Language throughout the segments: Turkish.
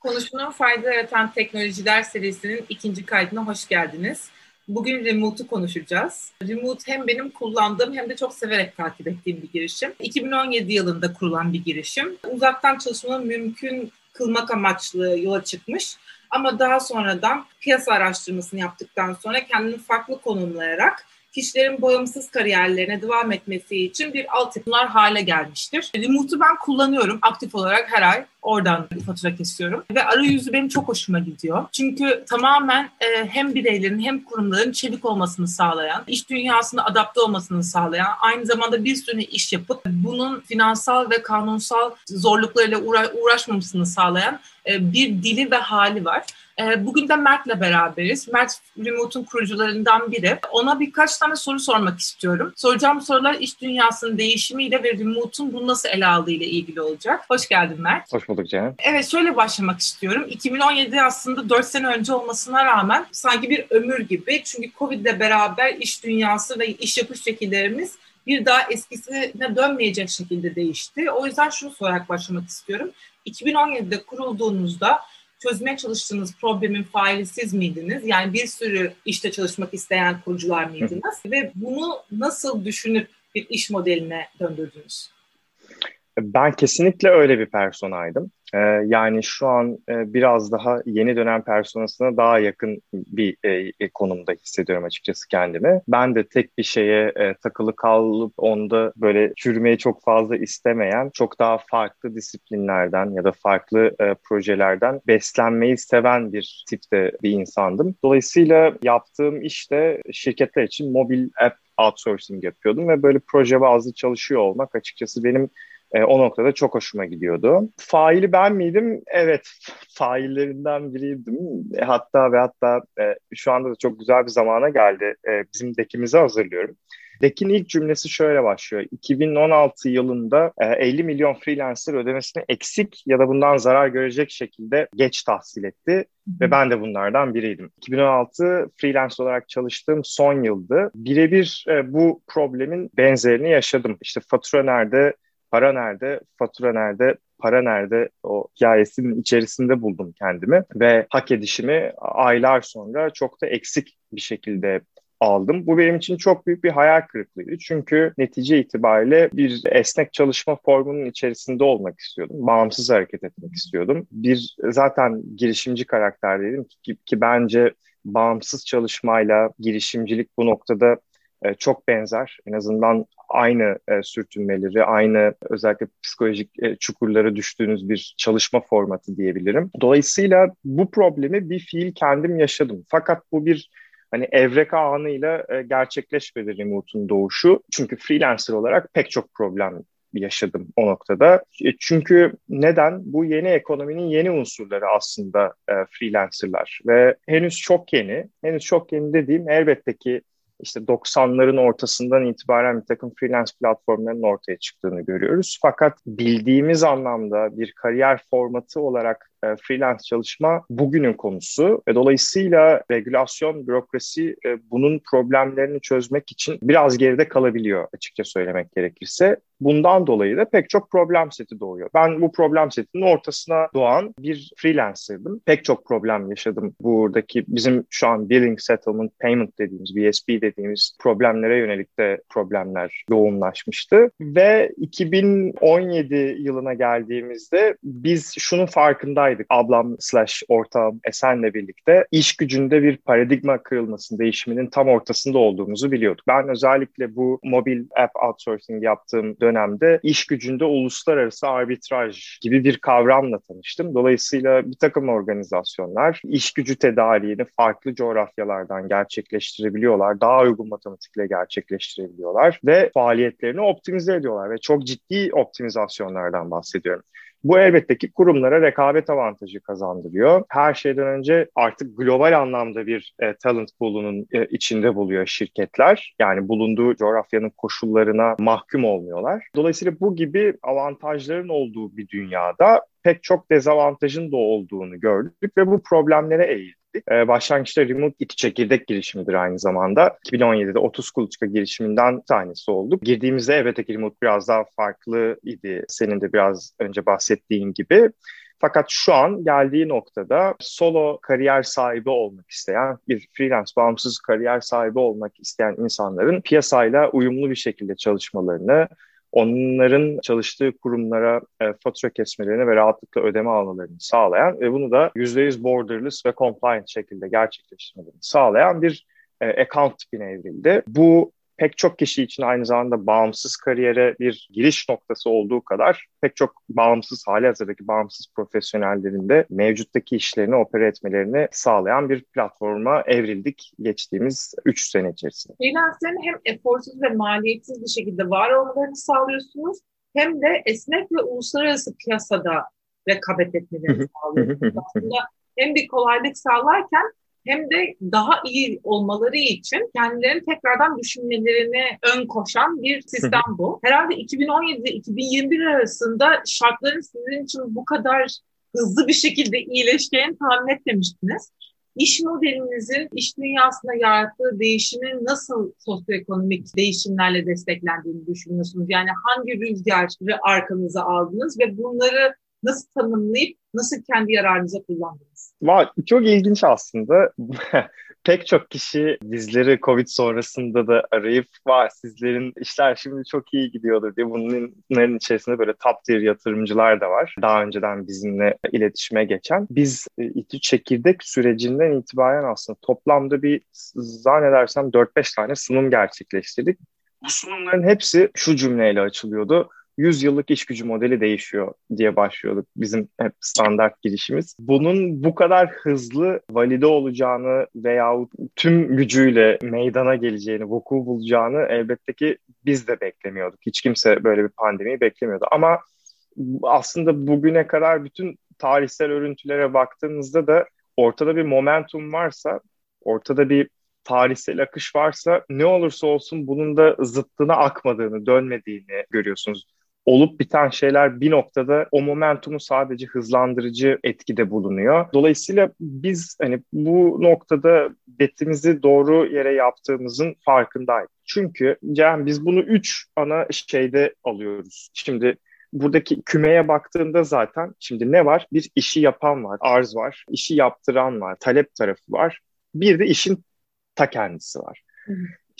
Konuşmanın fayda yaratan teknolojiler serisinin ikinci kaydına hoş geldiniz. Bugün Remote'u konuşacağız. Remote hem benim kullandığım hem de çok severek takip ettiğim bir girişim. 2017 yılında kurulan bir girişim. Uzaktan çalışmanın mümkün kılmak amaçlı yola çıkmış. Ama daha sonradan piyasa araştırmasını yaptıktan sonra kendini farklı konumlayarak kişilerin bağımsız kariyerlerine devam etmesi için bir altyapılar hale gelmiştir. Remote'u ben kullanıyorum aktif olarak her ay. Oradan fatura kesiyorum. Ve arayüzü benim çok hoşuma gidiyor. Çünkü tamamen e, hem bireylerin hem kurumların çevik olmasını sağlayan, iş dünyasına adapte olmasını sağlayan, aynı zamanda bir sürü iş yapıp bunun finansal ve kanunsal zorluklarıyla uğra- uğraşmamasını sağlayan e, bir dili ve hali var. E, bugün de Mert'le beraberiz. Mert Remote'un kurucularından biri. Ona birkaç tane soru sormak istiyorum. Soracağım sorular iş dünyasının değişimiyle ve Remote'un bunu nasıl ele aldığı ile ilgili olacak. Hoş geldin Mert. Hoş bulduk Cem. Evet şöyle başlamak istiyorum. 2017 aslında 4 sene önce olmasına rağmen sanki bir ömür gibi. Çünkü Covid ile beraber iş dünyası ve iş yapış şekillerimiz bir daha eskisine dönmeyecek şekilde değişti. O yüzden şunu sorarak başlamak istiyorum. 2017'de kurulduğunuzda çözmeye çalıştığınız problemin faili siz miydiniz? Yani bir sürü işte çalışmak isteyen kurucular mıydınız? Ve bunu nasıl düşünüp bir iş modeline döndürdünüz? Ben kesinlikle öyle bir personaydım. Ee, yani şu an e, biraz daha yeni dönem personasına daha yakın bir e, e, konumda hissediyorum açıkçası kendimi. Ben de tek bir şeye e, takılı kalıp onda böyle çürümeyi çok fazla istemeyen, çok daha farklı disiplinlerden ya da farklı e, projelerden beslenmeyi seven bir tipte bir insandım. Dolayısıyla yaptığım işte şirketler için mobil app outsourcing yapıyordum ve böyle proje bazlı çalışıyor olmak açıkçası benim e, o noktada çok hoşuma gidiyordu. Faili ben miydim? Evet, faillerinden biriydim. E, hatta ve hatta e, şu anda da çok güzel bir zamana geldi. E, bizim dekimizi hazırlıyorum. Dekin ilk cümlesi şöyle başlıyor. 2016 yılında 50 milyon freelancer ödemesini eksik ya da bundan zarar görecek şekilde geç tahsil etti ve ben de bunlardan biriydim. 2016 freelance olarak çalıştığım son yıldı. Birebir bu problemin benzerini yaşadım. İşte fatura nerede, para nerede, fatura nerede, para nerede o hikayesinin içerisinde buldum kendimi ve hak edişimi aylar sonra çok da eksik bir şekilde aldım. Bu benim için çok büyük bir hayal kırıklığıydı. Çünkü netice itibariyle bir esnek çalışma formunun içerisinde olmak istiyordum. Bağımsız hareket etmek istiyordum. Bir zaten girişimci karakterdeydim ki, ki bence bağımsız çalışmayla girişimcilik bu noktada e, çok benzer. En azından aynı e, sürtünmeleri, aynı özellikle psikolojik e, çukurlara düştüğünüz bir çalışma formatı diyebilirim. Dolayısıyla bu problemi bir fiil kendim yaşadım. Fakat bu bir hani evrek anıyla e, gerçekleşmedi remote'un doğuşu. Çünkü freelancer olarak pek çok problem yaşadım o noktada. E, çünkü neden? Bu yeni ekonominin yeni unsurları aslında e, freelancerlar ve henüz çok yeni. Henüz çok yeni dediğim elbette ki işte 90'ların ortasından itibaren bir takım freelance platformlarının ortaya çıktığını görüyoruz. Fakat bildiğimiz anlamda bir kariyer formatı olarak e, freelance çalışma bugünün konusu ve dolayısıyla regülasyon, bürokrasi e, bunun problemlerini çözmek için biraz geride kalabiliyor açıkça söylemek gerekirse. Bundan dolayı da pek çok problem seti doğuyor. Ben bu problem setinin ortasına doğan bir freelancer'dım. Pek çok problem yaşadım. Buradaki bizim şu an billing, settlement, payment dediğimiz, BSP dediğimiz problemlere yönelik de problemler yoğunlaşmıştı. Ve 2017 yılına geldiğimizde biz şunun farkındaydık. Ablam slash ortağım Esen'le birlikte iş gücünde bir paradigma kırılmasının, değişiminin tam ortasında olduğumuzu biliyorduk. Ben özellikle bu mobil app outsourcing yaptığım dönemde iş gücünde uluslararası arbitraj gibi bir kavramla tanıştım. Dolayısıyla bir takım organizasyonlar iş gücü tedariğini farklı coğrafyalardan gerçekleştirebiliyorlar. Daha uygun matematikle gerçekleştirebiliyorlar ve faaliyetlerini optimize ediyorlar ve çok ciddi optimizasyonlardan bahsediyorum. Bu elbette ki kurumlara rekabet avantajı kazandırıyor. Her şeyden önce artık global anlamda bir e, talent pool'unun e, içinde buluyor şirketler. Yani bulunduğu coğrafyanın koşullarına mahkum olmuyorlar. Dolayısıyla bu gibi avantajların olduğu bir dünyada pek çok dezavantajın da olduğunu gördük ve bu problemlere eğildik. Ee, başlangıçta Remote iki çekirdek girişimidir aynı zamanda. 2017'de 30 kuluçka girişiminden tanesi olduk. Girdiğimizde evet Remote biraz daha farklı idi. Senin de biraz önce bahsettiğin gibi. Fakat şu an geldiği noktada solo kariyer sahibi olmak isteyen, bir freelance bağımsız kariyer sahibi olmak isteyen insanların piyasayla uyumlu bir şekilde çalışmalarını, onların çalıştığı kurumlara e, fatura kesmelerini ve rahatlıkla ödeme almalarını sağlayan ve bunu da %100 borderless ve compliant şekilde gerçekleştirmelerini sağlayan bir e, account tipine evrildi. Bu pek çok kişi için aynı zamanda bağımsız kariyere bir giriş noktası olduğu kadar pek çok bağımsız hali hazırdaki bağımsız profesyonellerin de mevcuttaki işlerini opera etmelerini sağlayan bir platforma evrildik geçtiğimiz 3 sene içerisinde. Freelance'lerin hem eforsuz ve maliyetsiz bir şekilde var olmalarını sağlıyorsunuz hem de esnek ve uluslararası piyasada rekabet etmelerini sağlıyorsunuz. Aslında hem bir kolaylık sağlarken hem de daha iyi olmaları için kendilerini tekrardan düşünmelerini ön koşan bir sistem bu. Herhalde 2017 2021 arasında şartların sizin için bu kadar hızlı bir şekilde iyileşeceğini tahmin etmemiştiniz. İş modelinizin iş dünyasında yarattığı değişimin nasıl sosyoekonomik değişimlerle desteklendiğini düşünüyorsunuz? Yani hangi rüzgarı arkanıza aldınız ve bunları nasıl tanımlayıp nasıl kendi yararınıza kullandınız? Var, çok ilginç aslında. Pek çok kişi bizleri Covid sonrasında da arayıp var sizlerin işler şimdi çok iyi gidiyordur diye bunların içerisinde böyle top tier yatırımcılar da var. Daha önceden bizimle iletişime geçen. Biz e, İTÜ çekirdek sürecinden itibaren aslında toplamda bir zannedersem 4-5 tane sunum gerçekleştirdik. Bu sunumların hepsi şu cümleyle açılıyordu 100 yıllık iş gücü modeli değişiyor diye başlıyorduk bizim hep standart girişimiz. Bunun bu kadar hızlı valide olacağını veya tüm gücüyle meydana geleceğini, vuku bulacağını elbette ki biz de beklemiyorduk. Hiç kimse böyle bir pandemiyi beklemiyordu. Ama aslında bugüne kadar bütün tarihsel örüntülere baktığımızda da ortada bir momentum varsa, ortada bir tarihsel akış varsa ne olursa olsun bunun da zıttına akmadığını, dönmediğini görüyorsunuz olup biten şeyler bir noktada o momentumu sadece hızlandırıcı etkide bulunuyor. Dolayısıyla biz hani bu noktada betimizi doğru yere yaptığımızın farkındayız. Çünkü Cem biz bunu üç ana şeyde alıyoruz. Şimdi buradaki kümeye baktığında zaten şimdi ne var? Bir işi yapan var, arz var, işi yaptıran var, talep tarafı var. Bir de işin ta kendisi var.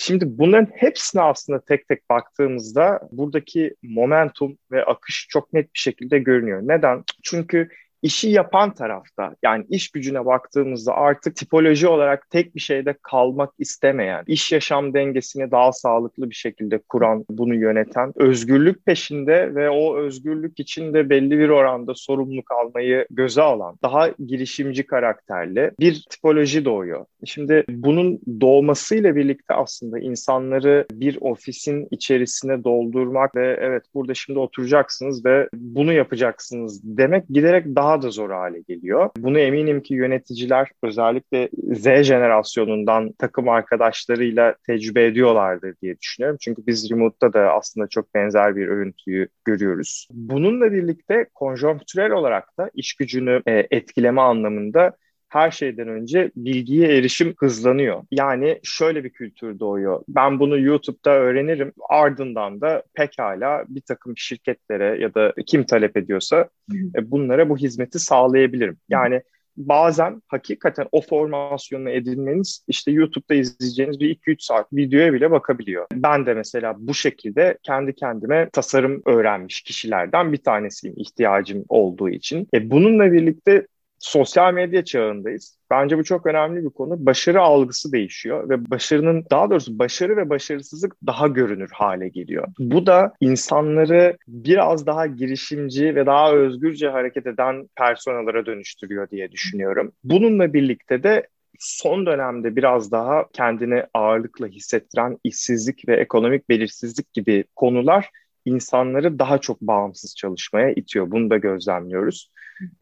Şimdi bunların hepsine aslında tek tek baktığımızda buradaki momentum ve akış çok net bir şekilde görünüyor. Neden? Çünkü işi yapan tarafta yani iş gücüne baktığımızda artık tipoloji olarak tek bir şeyde kalmak istemeyen, iş yaşam dengesini daha sağlıklı bir şekilde kuran, bunu yöneten, özgürlük peşinde ve o özgürlük için de belli bir oranda sorumluluk almayı göze alan, daha girişimci karakterli bir tipoloji doğuyor. Şimdi bunun doğmasıyla birlikte aslında insanları bir ofisin içerisine doldurmak ve evet burada şimdi oturacaksınız ve bunu yapacaksınız demek giderek daha daha da zor hale geliyor. Bunu eminim ki yöneticiler özellikle Z jenerasyonundan takım arkadaşlarıyla tecrübe ediyorlardır diye düşünüyorum. Çünkü biz remote'da da aslında çok benzer bir örüntüyü görüyoruz. Bununla birlikte konjonktürel olarak da iş gücünü e, etkileme anlamında her şeyden önce bilgiye erişim hızlanıyor. Yani şöyle bir kültür doğuyor. Ben bunu YouTube'da öğrenirim. Ardından da pekala bir takım şirketlere ya da kim talep ediyorsa e, bunlara bu hizmeti sağlayabilirim. Yani bazen hakikaten o formasyonu edinmeniz işte YouTube'da izleyeceğiniz bir 2-3 saat videoya bile bakabiliyor. Ben de mesela bu şekilde kendi kendime tasarım öğrenmiş kişilerden bir tanesiyim ihtiyacım olduğu için. E bununla birlikte sosyal medya çağındayız. Bence bu çok önemli bir konu. Başarı algısı değişiyor ve başarının daha doğrusu başarı ve başarısızlık daha görünür hale geliyor. Bu da insanları biraz daha girişimci ve daha özgürce hareket eden personalara dönüştürüyor diye düşünüyorum. Bununla birlikte de son dönemde biraz daha kendini ağırlıkla hissettiren işsizlik ve ekonomik belirsizlik gibi konular insanları daha çok bağımsız çalışmaya itiyor. Bunu da gözlemliyoruz.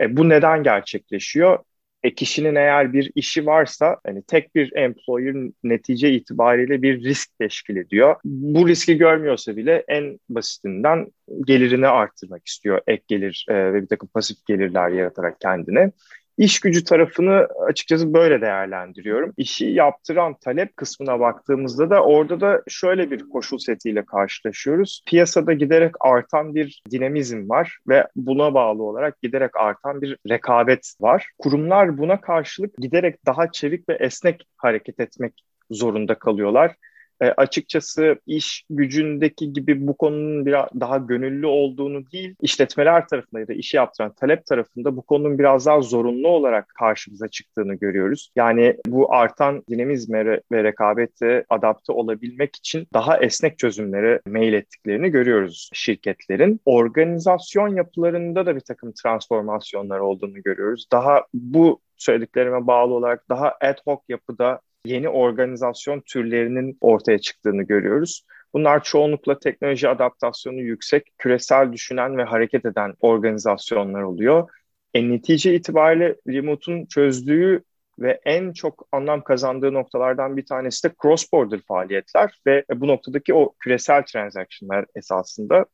E, bu neden gerçekleşiyor? E, kişinin eğer bir işi varsa hani tek bir employer netice itibariyle bir risk teşkil ediyor. Bu riski görmüyorsa bile en basitinden gelirini arttırmak istiyor. Ek gelir e, ve bir takım pasif gelirler yaratarak kendine. İş gücü tarafını açıkçası böyle değerlendiriyorum. İşi yaptıran talep kısmına baktığımızda da orada da şöyle bir koşul setiyle karşılaşıyoruz. Piyasada giderek artan bir dinamizm var ve buna bağlı olarak giderek artan bir rekabet var. Kurumlar buna karşılık giderek daha çevik ve esnek hareket etmek zorunda kalıyorlar. E, açıkçası iş gücündeki gibi bu konunun biraz daha gönüllü olduğunu değil, işletmeler tarafında ya da işi yaptıran talep tarafında bu konunun biraz daha zorunlu olarak karşımıza çıktığını görüyoruz. Yani bu artan dinamizme ve rekabete adapte olabilmek için daha esnek çözümlere mail ettiklerini görüyoruz şirketlerin. Organizasyon yapılarında da bir takım transformasyonlar olduğunu görüyoruz. Daha bu söylediklerime bağlı olarak daha ad hoc yapıda yeni organizasyon türlerinin ortaya çıktığını görüyoruz. Bunlar çoğunlukla teknoloji adaptasyonu yüksek, küresel düşünen ve hareket eden organizasyonlar oluyor. En netice itibariyle remote'un çözdüğü ve en çok anlam kazandığı noktalardan bir tanesi de cross-border faaliyetler ve bu noktadaki o küresel transactionlar esasında.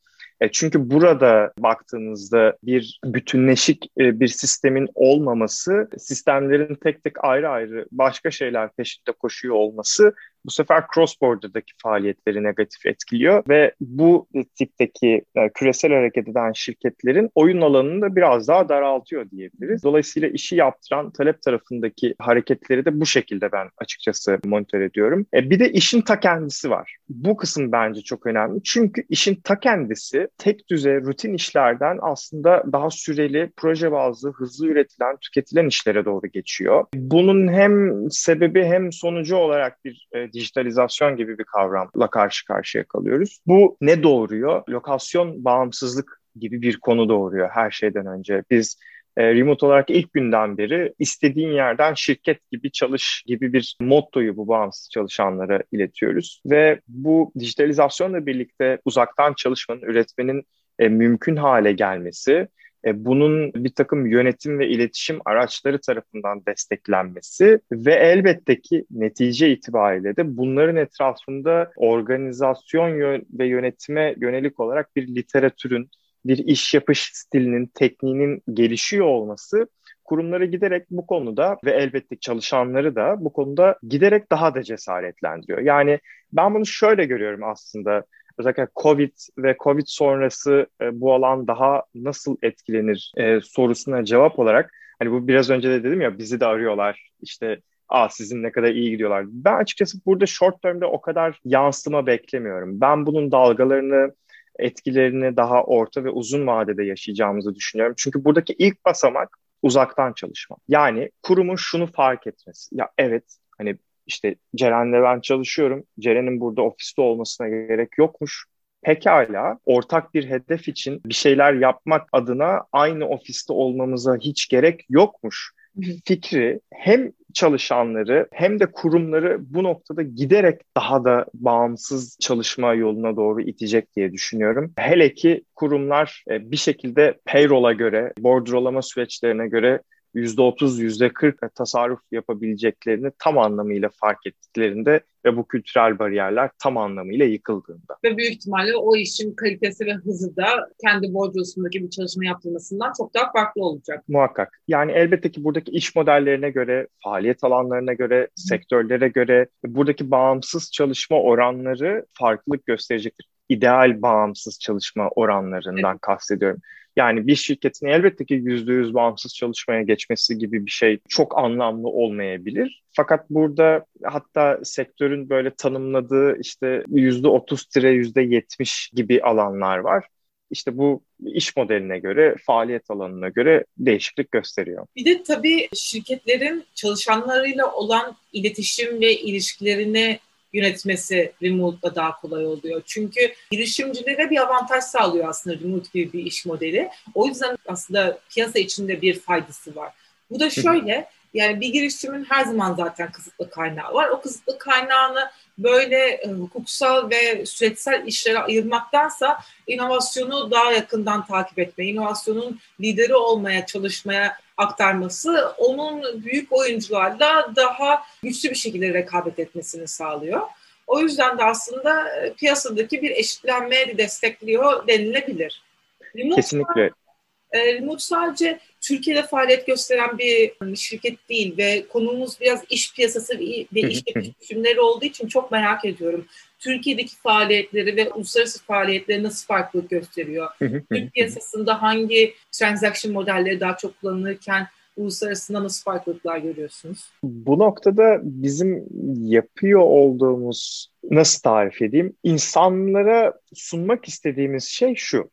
E, çünkü burada baktığınızda bir bütünleşik e, bir sistemin olmaması, sistemlerin tek tek ayrı ayrı başka şeyler peşinde koşuyor olması bu sefer cross-border'daki faaliyetleri negatif etkiliyor ve bu tipteki e, küresel hareket eden şirketlerin oyun alanını da biraz daha daraltıyor diyebiliriz. Dolayısıyla işi yaptıran talep tarafındaki hareketleri de bu şekilde ben açıkçası monitör ediyorum. E, bir de işin ta kendisi var. Bu kısım bence çok önemli. Çünkü işin ta kendisi tek düze rutin işlerden aslında daha süreli, proje bazlı, hızlı üretilen, tüketilen işlere doğru geçiyor. Bunun hem sebebi hem sonucu olarak bir e, dijitalizasyon gibi bir kavramla karşı karşıya kalıyoruz. Bu ne doğuruyor? Lokasyon bağımsızlık gibi bir konu doğuruyor her şeyden önce. Biz e, remote olarak ilk günden beri istediğin yerden şirket gibi çalış gibi bir mottoyu bu bağımsız çalışanlara iletiyoruz. Ve bu dijitalizasyonla birlikte uzaktan çalışmanın, üretmenin e, mümkün hale gelmesi e, bunun bir takım yönetim ve iletişim araçları tarafından desteklenmesi ve elbette ki netice itibariyle de bunların etrafında organizasyon ve yönetime yönelik olarak bir literatürün, bir iş yapış stilinin, tekniğinin gelişiyor olması kurumları giderek bu konuda ve elbette çalışanları da bu konuda giderek daha da cesaretlendiriyor. Yani ben bunu şöyle görüyorum aslında özellikle Covid ve Covid sonrası e, bu alan daha nasıl etkilenir e, sorusuna cevap olarak hani bu biraz önce de dedim ya bizi de arıyorlar işte Aa, sizin ne kadar iyi gidiyorlar. Ben açıkçası burada short term'de o kadar yansıma beklemiyorum. Ben bunun dalgalarını, etkilerini daha orta ve uzun vadede yaşayacağımızı düşünüyorum. Çünkü buradaki ilk basamak uzaktan çalışma. Yani kurumun şunu fark etmesi. Ya evet hani işte Ceren'le ben çalışıyorum. Ceren'in burada ofiste olmasına gerek yokmuş. Pekala ortak bir hedef için bir şeyler yapmak adına aynı ofiste olmamıza hiç gerek yokmuş fikri hem çalışanları hem de kurumları bu noktada giderek daha da bağımsız çalışma yoluna doğru itecek diye düşünüyorum. Hele ki kurumlar e, bir şekilde payroll'a göre, bordrolama süreçlerine göre %30, %40 tasarruf yapabileceklerini tam anlamıyla fark ettiklerinde ve bu kültürel bariyerler tam anlamıyla yıkıldığında. Ve büyük ihtimalle o işin kalitesi ve hızı da kendi bordrosundaki bir çalışma yaptırmasından çok daha farklı olacak. Muhakkak. Yani elbette ki buradaki iş modellerine göre, faaliyet alanlarına göre, Hı. sektörlere göre buradaki bağımsız çalışma oranları farklılık gösterecektir. İdeal bağımsız çalışma oranlarından evet. kastediyorum. Yani bir şirketin elbette ki yüzde yüz bağımsız çalışmaya geçmesi gibi bir şey çok anlamlı olmayabilir. Fakat burada hatta sektörün böyle tanımladığı işte yüzde otuz tire yüzde yetmiş gibi alanlar var. İşte bu iş modeline göre, faaliyet alanına göre değişiklik gösteriyor. Bir de tabii şirketlerin çalışanlarıyla olan iletişim ve ilişkilerini yönetmesi remote'da daha kolay oluyor. Çünkü girişimcilere bir avantaj sağlıyor aslında remote gibi bir iş modeli. O yüzden aslında piyasa içinde bir faydası var. Bu da şöyle, yani bir girişimin her zaman zaten kısıtlı kaynağı var. O kısıtlı kaynağını böyle e, hukuksal ve süreçsel işlere ayırmaktansa inovasyonu daha yakından takip etme, inovasyonun lideri olmaya çalışmaya aktarması onun büyük oyuncularla daha güçlü bir şekilde rekabet etmesini sağlıyor. O yüzden de aslında e, piyasadaki bir eşitlenmeye de destekliyor denilebilir. Kesinlikle. E, remote sadece Türkiye'de faaliyet gösteren bir şirket değil ve konumuz biraz iş piyasası ve iş yapış olduğu için çok merak ediyorum. Türkiye'deki faaliyetleri ve uluslararası faaliyetleri nasıl farklılık gösteriyor? Türk piyasasında hangi transaction modelleri daha çok kullanılırken uluslararasında nasıl farklılıklar görüyorsunuz? Bu noktada bizim yapıyor olduğumuz nasıl tarif edeyim? İnsanlara sunmak istediğimiz şey şu.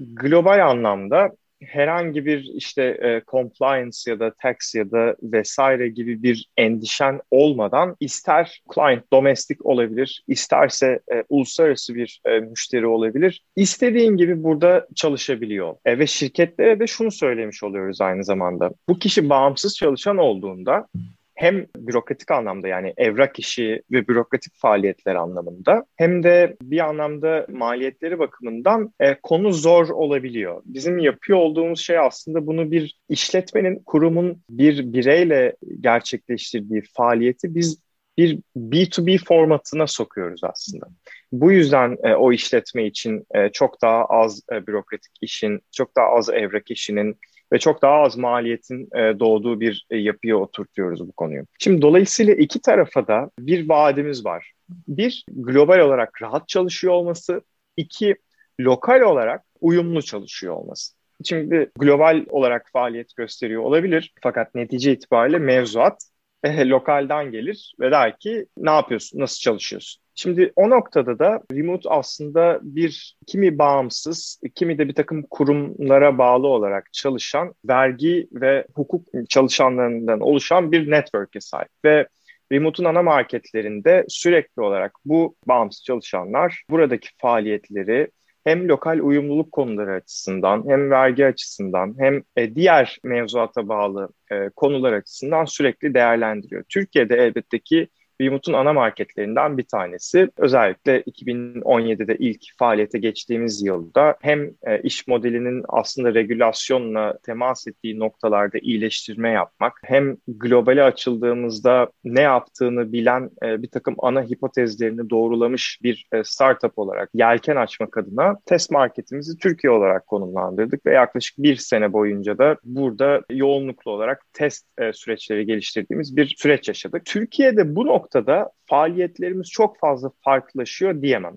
Global anlamda herhangi bir işte e, compliance ya da tax ya da vesaire gibi bir endişen olmadan ister client domestik olabilir, isterse e, uluslararası bir e, müşteri olabilir. İstediğin gibi burada çalışabiliyor. E, ve şirketlere de şunu söylemiş oluyoruz aynı zamanda. Bu kişi bağımsız çalışan olduğunda hem bürokratik anlamda yani evrak işi ve bürokratik faaliyetler anlamında hem de bir anlamda maliyetleri bakımından e, konu zor olabiliyor. Bizim yapıyor olduğumuz şey aslında bunu bir işletmenin, kurumun bir bireyle gerçekleştirdiği faaliyeti biz bir B2B formatına sokuyoruz aslında. Bu yüzden e, o işletme için e, çok daha az e, bürokratik işin, çok daha az evrak işinin, ve çok daha az maliyetin e, doğduğu bir e, yapıya oturtuyoruz bu konuyu. Şimdi dolayısıyla iki tarafa da bir vaadimiz var. Bir, global olarak rahat çalışıyor olması. İki, lokal olarak uyumlu çalışıyor olması. Şimdi global olarak faaliyet gösteriyor olabilir fakat netice itibariyle mevzuat e, lokalden gelir ve der ki ne yapıyorsun, nasıl çalışıyorsun? Şimdi o noktada da remote aslında bir kimi bağımsız, kimi de bir takım kurumlara bağlı olarak çalışan vergi ve hukuk çalışanlarından oluşan bir network'e sahip. Ve Remote'un ana marketlerinde sürekli olarak bu bağımsız çalışanlar buradaki faaliyetleri hem lokal uyumluluk konuları açısından hem vergi açısından hem e, diğer mevzuata bağlı e, konular açısından sürekli değerlendiriyor. Türkiye'de elbette ki Remote'un ana marketlerinden bir tanesi. Özellikle 2017'de ilk faaliyete geçtiğimiz yılda hem e, iş modelinin aslında regülasyonla temas ettiği noktalarda iyileştirme yapmak, hem globale açıldığımızda ne yaptığını bilen e, bir takım ana hipotezlerini doğrulamış bir e, startup olarak yelken açmak adına test marketimizi Türkiye olarak konumlandırdık ve yaklaşık bir sene boyunca da burada yoğunluklu olarak test süreçleri geliştirdiğimiz bir süreç yaşadık. Türkiye'de bu noktada noktada faaliyetlerimiz çok fazla farklılaşıyor diyemem.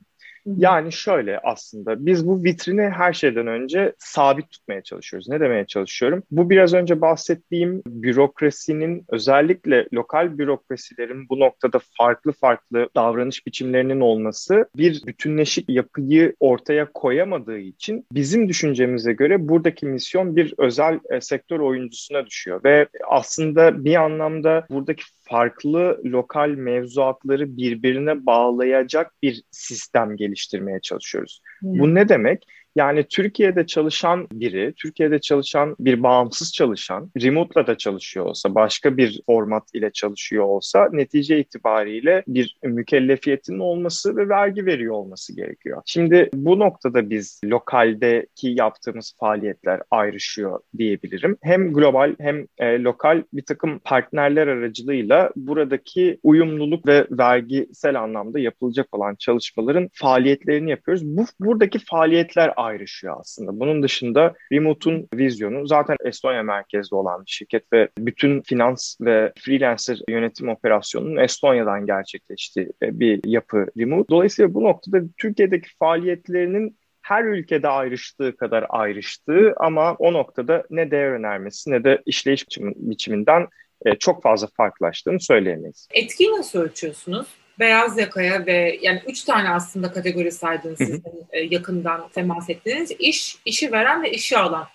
Yani şöyle aslında biz bu vitrini her şeyden önce sabit tutmaya çalışıyoruz. Ne demeye çalışıyorum? Bu biraz önce bahsettiğim bürokrasinin özellikle lokal bürokrasilerin bu noktada farklı farklı davranış biçimlerinin olması bir bütünleşik yapıyı ortaya koyamadığı için bizim düşüncemize göre buradaki misyon bir özel e, sektör oyuncusuna düşüyor ve aslında bir anlamda buradaki farklı lokal mevzuatları birbirine bağlayacak bir sistem geliştirmeye çalışıyoruz. Hmm. Bu ne demek? Yani Türkiye'de çalışan biri, Türkiye'de çalışan bir bağımsız çalışan, remote'la da çalışıyor olsa, başka bir format ile çalışıyor olsa netice itibariyle bir mükellefiyetinin olması ve vergi veriyor olması gerekiyor. Şimdi bu noktada biz lokaldeki yaptığımız faaliyetler ayrışıyor diyebilirim. Hem global hem e, lokal bir takım partnerler aracılığıyla buradaki uyumluluk ve vergisel anlamda yapılacak olan çalışmaların faaliyetlerini yapıyoruz. Bu buradaki faaliyetler ayrışıyor aslında. Bunun dışında Remote'un vizyonu zaten Estonya merkezli olan bir şirket ve bütün finans ve freelancer yönetim operasyonunun Estonya'dan gerçekleştiği bir yapı Remote. Dolayısıyla bu noktada Türkiye'deki faaliyetlerinin her ülkede ayrıştığı kadar ayrıştığı ama o noktada ne değer önermesi ne de işleyiş biçiminden e, çok fazla farklılaştığını söyleyemeyiz. Etkiyi nasıl ölçüyorsunuz? Beyaz yakaya ve yani üç tane aslında kategori saydınız sizin e, yakından temas ettiğiniz iş, işi veren ve işi alan.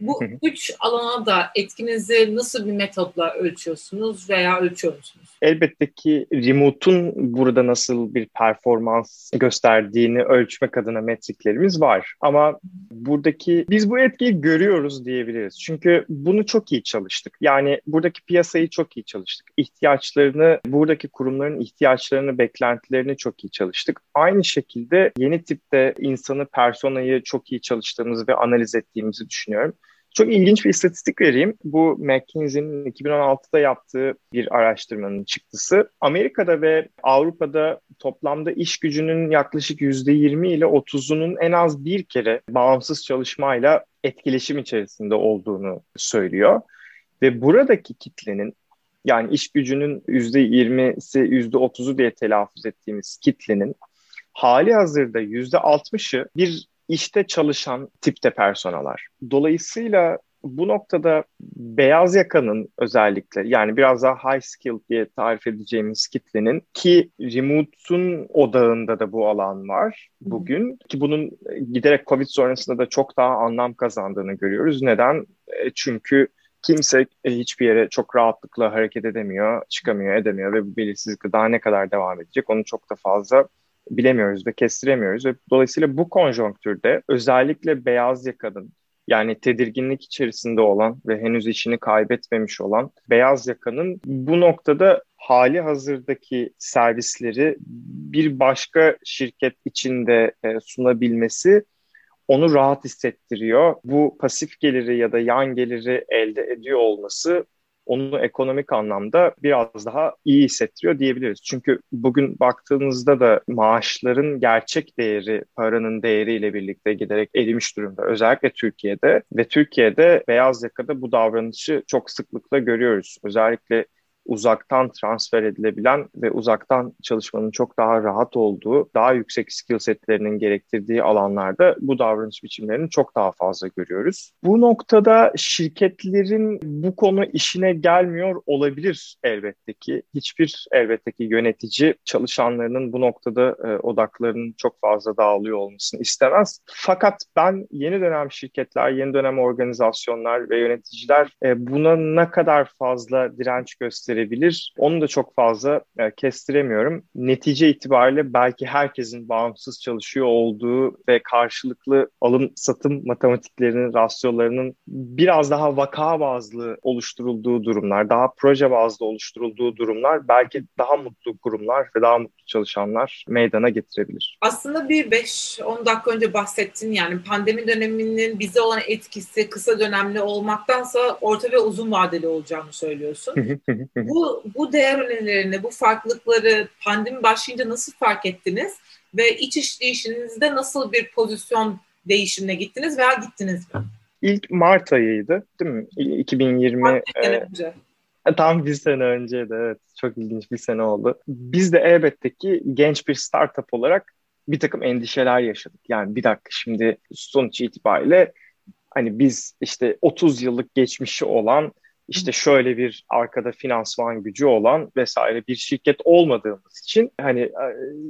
Bu üç alana da etkinizi nasıl bir metodla ölçüyorsunuz veya ölçüyor musunuz? Elbette ki remote'un burada nasıl bir performans gösterdiğini ölçmek adına metriklerimiz var. Ama buradaki biz bu etkiyi görüyoruz diyebiliriz. Çünkü bunu çok iyi çalıştık. Yani buradaki piyasayı çok iyi çalıştık. İhtiyaçlarını, buradaki kurumların ihtiyaçlarını, beklentilerini çok iyi çalıştık. Aynı şekilde yeni tipte insanı, personayı çok iyi çalıştığımızı ve analiz ettiğimizi düşünüyorum. Çok ilginç bir istatistik vereyim. Bu McKinsey'nin 2016'da yaptığı bir araştırmanın çıktısı. Amerika'da ve Avrupa'da toplamda iş gücünün yaklaşık %20 ile 30'unun en az bir kere bağımsız çalışmayla etkileşim içerisinde olduğunu söylüyor. Ve buradaki kitlenin yani iş gücünün %20'si %30'u diye telaffuz ettiğimiz kitlenin hali hazırda %60'ı bir işte çalışan tipte personalar. Dolayısıyla bu noktada beyaz yakanın özellikle yani biraz daha high skill diye tarif edeceğimiz kitlenin ki remote'un odağında da bu alan var bugün ki bunun giderek Covid sonrasında da çok daha anlam kazandığını görüyoruz. Neden? E, çünkü kimse e, hiçbir yere çok rahatlıkla hareket edemiyor, çıkamıyor, edemiyor ve bu belirsizlik daha ne kadar devam edecek onu çok da fazla bilemiyoruz ve kestiremiyoruz ve dolayısıyla bu konjonktürde özellikle beyaz yakanın yani tedirginlik içerisinde olan ve henüz işini kaybetmemiş olan beyaz yakanın bu noktada hali hazırdaki servisleri bir başka şirket içinde e, sunabilmesi onu rahat hissettiriyor. Bu pasif geliri ya da yan geliri elde ediyor olması onu ekonomik anlamda biraz daha iyi hissettiriyor diyebiliriz. Çünkü bugün baktığınızda da maaşların gerçek değeri, paranın değeriyle birlikte giderek erimiş durumda. Özellikle Türkiye'de ve Türkiye'de beyaz yakada bu davranışı çok sıklıkla görüyoruz. Özellikle uzaktan transfer edilebilen ve uzaktan çalışmanın çok daha rahat olduğu, daha yüksek skill setlerinin gerektirdiği alanlarda bu davranış biçimlerini çok daha fazla görüyoruz. Bu noktada şirketlerin bu konu işine gelmiyor olabilir elbette ki. Hiçbir elbette ki yönetici çalışanlarının bu noktada e, odaklarının çok fazla dağılıyor olmasını istemez. Fakat ben yeni dönem şirketler, yeni dönem organizasyonlar ve yöneticiler e, buna ne kadar fazla direnç gösterir gösterebilir. Onu da çok fazla e, kestiremiyorum. Netice itibariyle belki herkesin bağımsız çalışıyor olduğu ve karşılıklı alım satım matematiklerinin, rasyolarının biraz daha vaka bazlı oluşturulduğu durumlar, daha proje bazlı oluşturulduğu durumlar belki daha mutlu kurumlar ve daha mutlu çalışanlar meydana getirebilir. Aslında bir 5-10 dakika önce bahsettin yani pandemi döneminin bize olan etkisi kısa dönemli olmaktansa orta ve uzun vadeli olacağını söylüyorsun bu, bu değer önerilerini, bu farklılıkları pandemi başlayınca nasıl fark ettiniz? Ve iç işleyişinizde nasıl bir pozisyon değişimine gittiniz veya gittiniz mi? İlk Mart ayıydı değil mi? 2020. Mart e, önce. Tam bir sene önceydi evet. Çok ilginç bir sene oldu. Biz de elbette ki genç bir startup olarak bir takım endişeler yaşadık. Yani bir dakika şimdi sonuç itibariyle hani biz işte 30 yıllık geçmişi olan işte şöyle bir arkada finansman gücü olan vesaire bir şirket olmadığımız için hani e,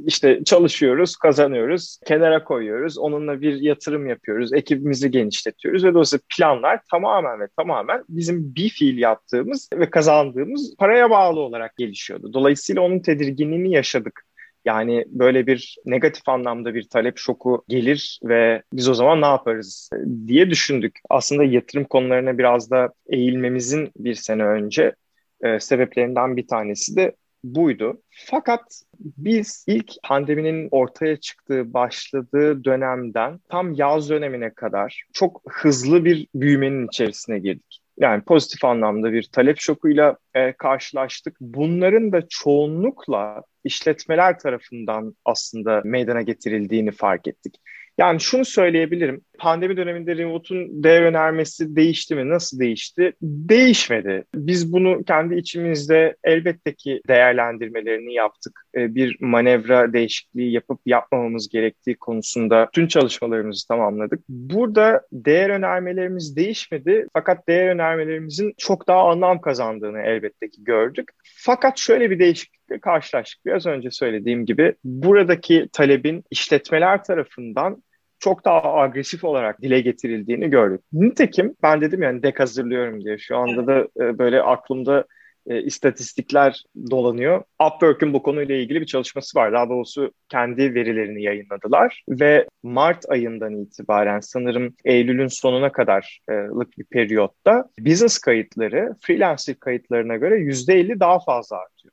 işte çalışıyoruz, kazanıyoruz, kenara koyuyoruz, onunla bir yatırım yapıyoruz, ekibimizi genişletiyoruz ve dolayısıyla planlar tamamen ve tamamen bizim bir fiil yaptığımız ve kazandığımız paraya bağlı olarak gelişiyordu. Dolayısıyla onun tedirginliğini yaşadık. Yani böyle bir negatif anlamda bir talep şoku gelir ve biz o zaman ne yaparız diye düşündük. Aslında yatırım konularına biraz da eğilmemizin bir sene önce e, sebeplerinden bir tanesi de buydu. Fakat biz ilk pandeminin ortaya çıktığı, başladığı dönemden tam yaz dönemine kadar çok hızlı bir büyümenin içerisine girdik. Yani pozitif anlamda bir talep şokuyla e, karşılaştık. Bunların da çoğunlukla işletmeler tarafından aslında meydana getirildiğini fark ettik. Yani şunu söyleyebilirim. Pandemi döneminde remote'un değer önermesi değişti mi? Nasıl değişti? Değişmedi. Biz bunu kendi içimizde elbette ki değerlendirmelerini yaptık. Ee, bir manevra değişikliği yapıp yapmamamız gerektiği konusunda tüm çalışmalarımızı tamamladık. Burada değer önermelerimiz değişmedi. Fakat değer önermelerimizin çok daha anlam kazandığını elbette ki gördük. Fakat şöyle bir değişiklikle karşılaştık. Biraz önce söylediğim gibi buradaki talebin işletmeler tarafından çok daha agresif olarak dile getirildiğini gördük. Nitekim ben dedim yani dek hazırlıyorum diye şu anda da e, böyle aklımda e, istatistikler dolanıyor. Upwork'ün bu konuyla ilgili bir çalışması var. Daha doğrusu kendi verilerini yayınladılar ve Mart ayından itibaren sanırım Eylül'ün sonuna kadarlık bir periyotta business kayıtları freelancer kayıtlarına göre %50 daha fazla artıyor.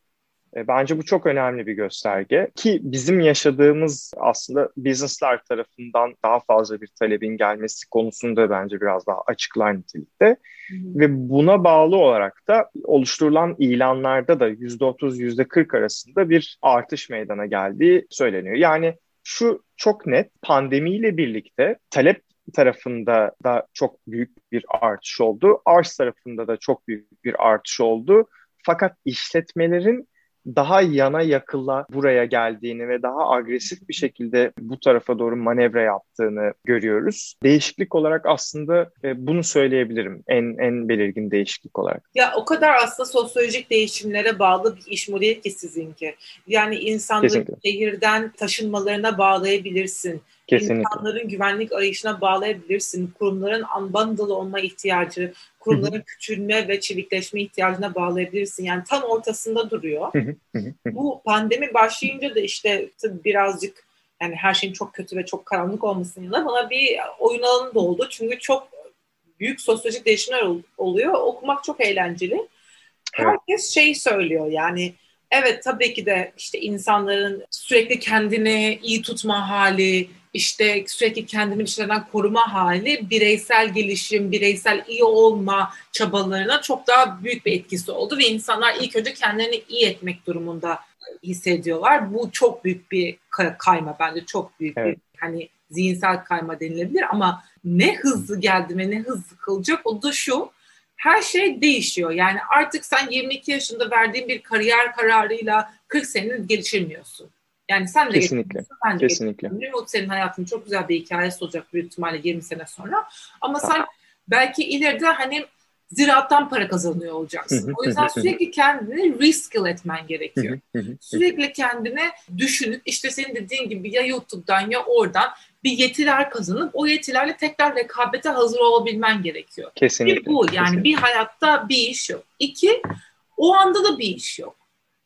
E, bence bu çok önemli bir gösterge ki bizim yaşadığımız aslında businesslar tarafından daha fazla bir talebin gelmesi konusunda bence biraz daha açıklar nitelikte. Hı hı. Ve buna bağlı olarak da oluşturulan ilanlarda da %30 %40 arasında bir artış meydana geldiği söyleniyor. Yani şu çok net pandemiyle birlikte talep tarafında da çok büyük bir artış oldu. Arz tarafında da çok büyük bir artış oldu. Fakat işletmelerin daha yana yakıla buraya geldiğini ve daha agresif bir şekilde bu tarafa doğru manevra yaptığını görüyoruz. Değişiklik olarak aslında e, bunu söyleyebilirim en en belirgin değişiklik olarak. Ya o kadar aslında sosyolojik değişimlere bağlı bir iş modeli ki sizinki. Yani insanların şehirden taşınmalarına bağlayabilirsin. Kesinlikle. İnsanların güvenlik arayışına bağlayabilirsin. Kurumların unbundle olma ihtiyacı, kurumların küçülme ve çevikleşme ihtiyacına bağlayabilirsin. Yani tam ortasında duruyor. Bu pandemi başlayınca da işte tabii birazcık yani her şeyin çok kötü ve çok karanlık olmasının yanında bana bir oyun alanı da oldu. Çünkü çok büyük sosyolojik değişimler oluyor. Okumak çok eğlenceli. Herkes evet. şey söylüyor yani evet tabii ki de işte insanların sürekli kendini iyi tutma hali, işte sürekli bir şeylerden koruma hali bireysel gelişim, bireysel iyi olma çabalarına çok daha büyük bir etkisi oldu ve insanlar ilk önce kendilerini iyi etmek durumunda hissediyorlar. Bu çok büyük bir kayma bence çok büyük evet. bir hani zihinsel kayma denilebilir ama ne hızlı geldi ve ne hızlı kılacak o da şu her şey değişiyor. Yani artık sen 22 yaşında verdiğin bir kariyer kararıyla 40 senenin gelişemiyorsun. Yani sen de Kesinlikle. ben de Kesinlikle. Remote senin hayatın çok güzel bir hikayesi olacak büyük ihtimalle 20 sene sonra. Ama sen belki ileride hani ziraattan para kazanıyor olacaksın. O yüzden sürekli kendini reskill etmen gerekiyor. sürekli kendine düşünüp işte senin dediğin gibi ya YouTube'dan ya oradan bir yetiler kazanıp o yetilerle tekrar rekabete hazır olabilmen gerekiyor. Kesinlikle. Bir bu yani kesinlikle. bir hayatta bir iş yok. İki o anda da bir iş yok.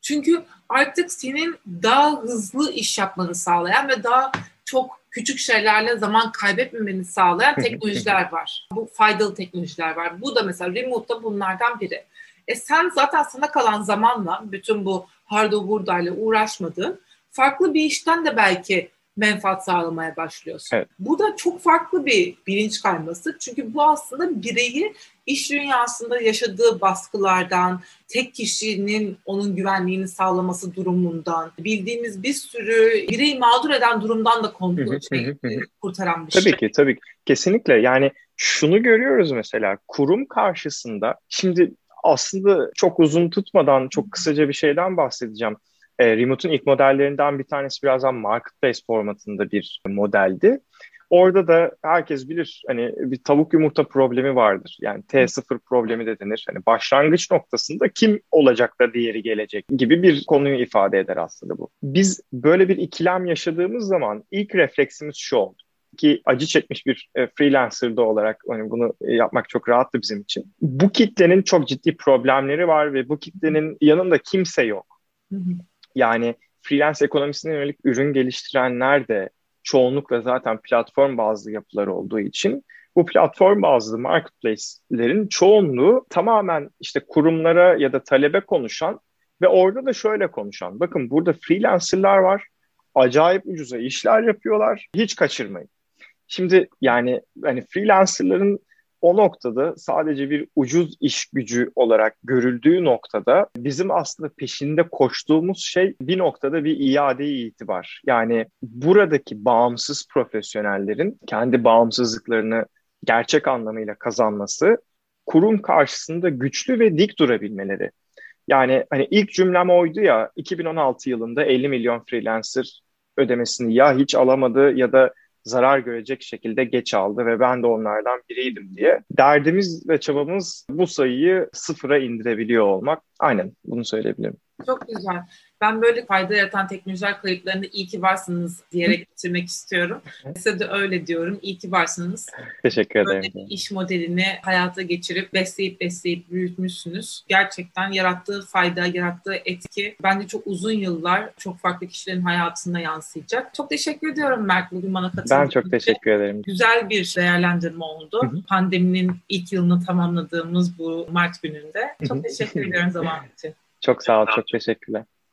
Çünkü artık senin daha hızlı iş yapmanı sağlayan ve daha çok küçük şeylerle zaman kaybetmemeni sağlayan teknolojiler var. Bu faydalı teknolojiler var. Bu da mesela remote'da bunlardan biri. E sen zaten sana kalan zamanla bütün bu hardo buradayla uğraşmadığın farklı bir işten de belki menfaat sağlamaya başlıyorsun. Evet. Bu da çok farklı bir bilinç kayması. Çünkü bu aslında bireyi iş dünyasında yaşadığı baskılardan, tek kişinin onun güvenliğini sağlaması durumundan, bildiğimiz bir sürü bireyi mağdur eden durumdan da kontrol, şey, kurtaran bir tabii şey. Tabii ki, tabii ki. Kesinlikle. Yani şunu görüyoruz mesela kurum karşısında şimdi aslında çok uzun tutmadan çok kısaca bir şeyden bahsedeceğim. E, Remote'un ilk modellerinden bir tanesi birazdan marketplace formatında bir modeldi. Orada da herkes bilir hani bir tavuk yumurta problemi vardır. Yani T0 problemi de denir. Hani başlangıç noktasında kim olacak da diğeri gelecek gibi bir konuyu ifade eder aslında bu. Biz böyle bir ikilem yaşadığımız zaman ilk refleksimiz şu oldu ki acı çekmiş bir e, freelancer'da olarak hani bunu yapmak çok rahattı bizim için. Bu kitlenin çok ciddi problemleri var ve bu kitlenin yanında kimse yok. Yani freelance ekonomisine yönelik ürün geliştirenler de çoğunlukla zaten platform bazlı yapılar olduğu için bu platform bazlı marketplace'lerin çoğunluğu tamamen işte kurumlara ya da talebe konuşan ve orada da şöyle konuşan. Bakın burada freelancerlar var. Acayip ucuza işler yapıyorlar. Hiç kaçırmayın. Şimdi yani hani freelancerların o noktada sadece bir ucuz iş gücü olarak görüldüğü noktada bizim aslında peşinde koştuğumuz şey bir noktada bir iade itibar. Yani buradaki bağımsız profesyonellerin kendi bağımsızlıklarını gerçek anlamıyla kazanması kurum karşısında güçlü ve dik durabilmeleri. Yani hani ilk cümlem oydu ya 2016 yılında 50 milyon freelancer ödemesini ya hiç alamadı ya da zarar görecek şekilde geç aldı ve ben de onlardan biriydim diye. Derdimiz ve çabamız bu sayıyı sıfıra indirebiliyor olmak. Aynen bunu söyleyebilirim. Çok güzel. Ben böyle fayda yaratan teknolojiler kayıtlarında iyi ki varsınız diyerek bitirmek istiyorum. Size de öyle diyorum. İyi ki varsınız. Teşekkür ederim. Böyle bir iş modelini hayata geçirip besleyip besleyip büyütmüşsünüz. Gerçekten yarattığı fayda, yarattığı etki bence çok uzun yıllar çok farklı kişilerin hayatına yansıyacak. Çok teşekkür ediyorum Mert bugün bana katıldığın Ben çok teşekkür ederim. Güzel bir değerlendirme oldu. Hı hı. Pandeminin ilk yılını tamamladığımız bu Mart gününde. Çok teşekkür ediyorum zaman için. Çok sağ ol, çok teşekkürler.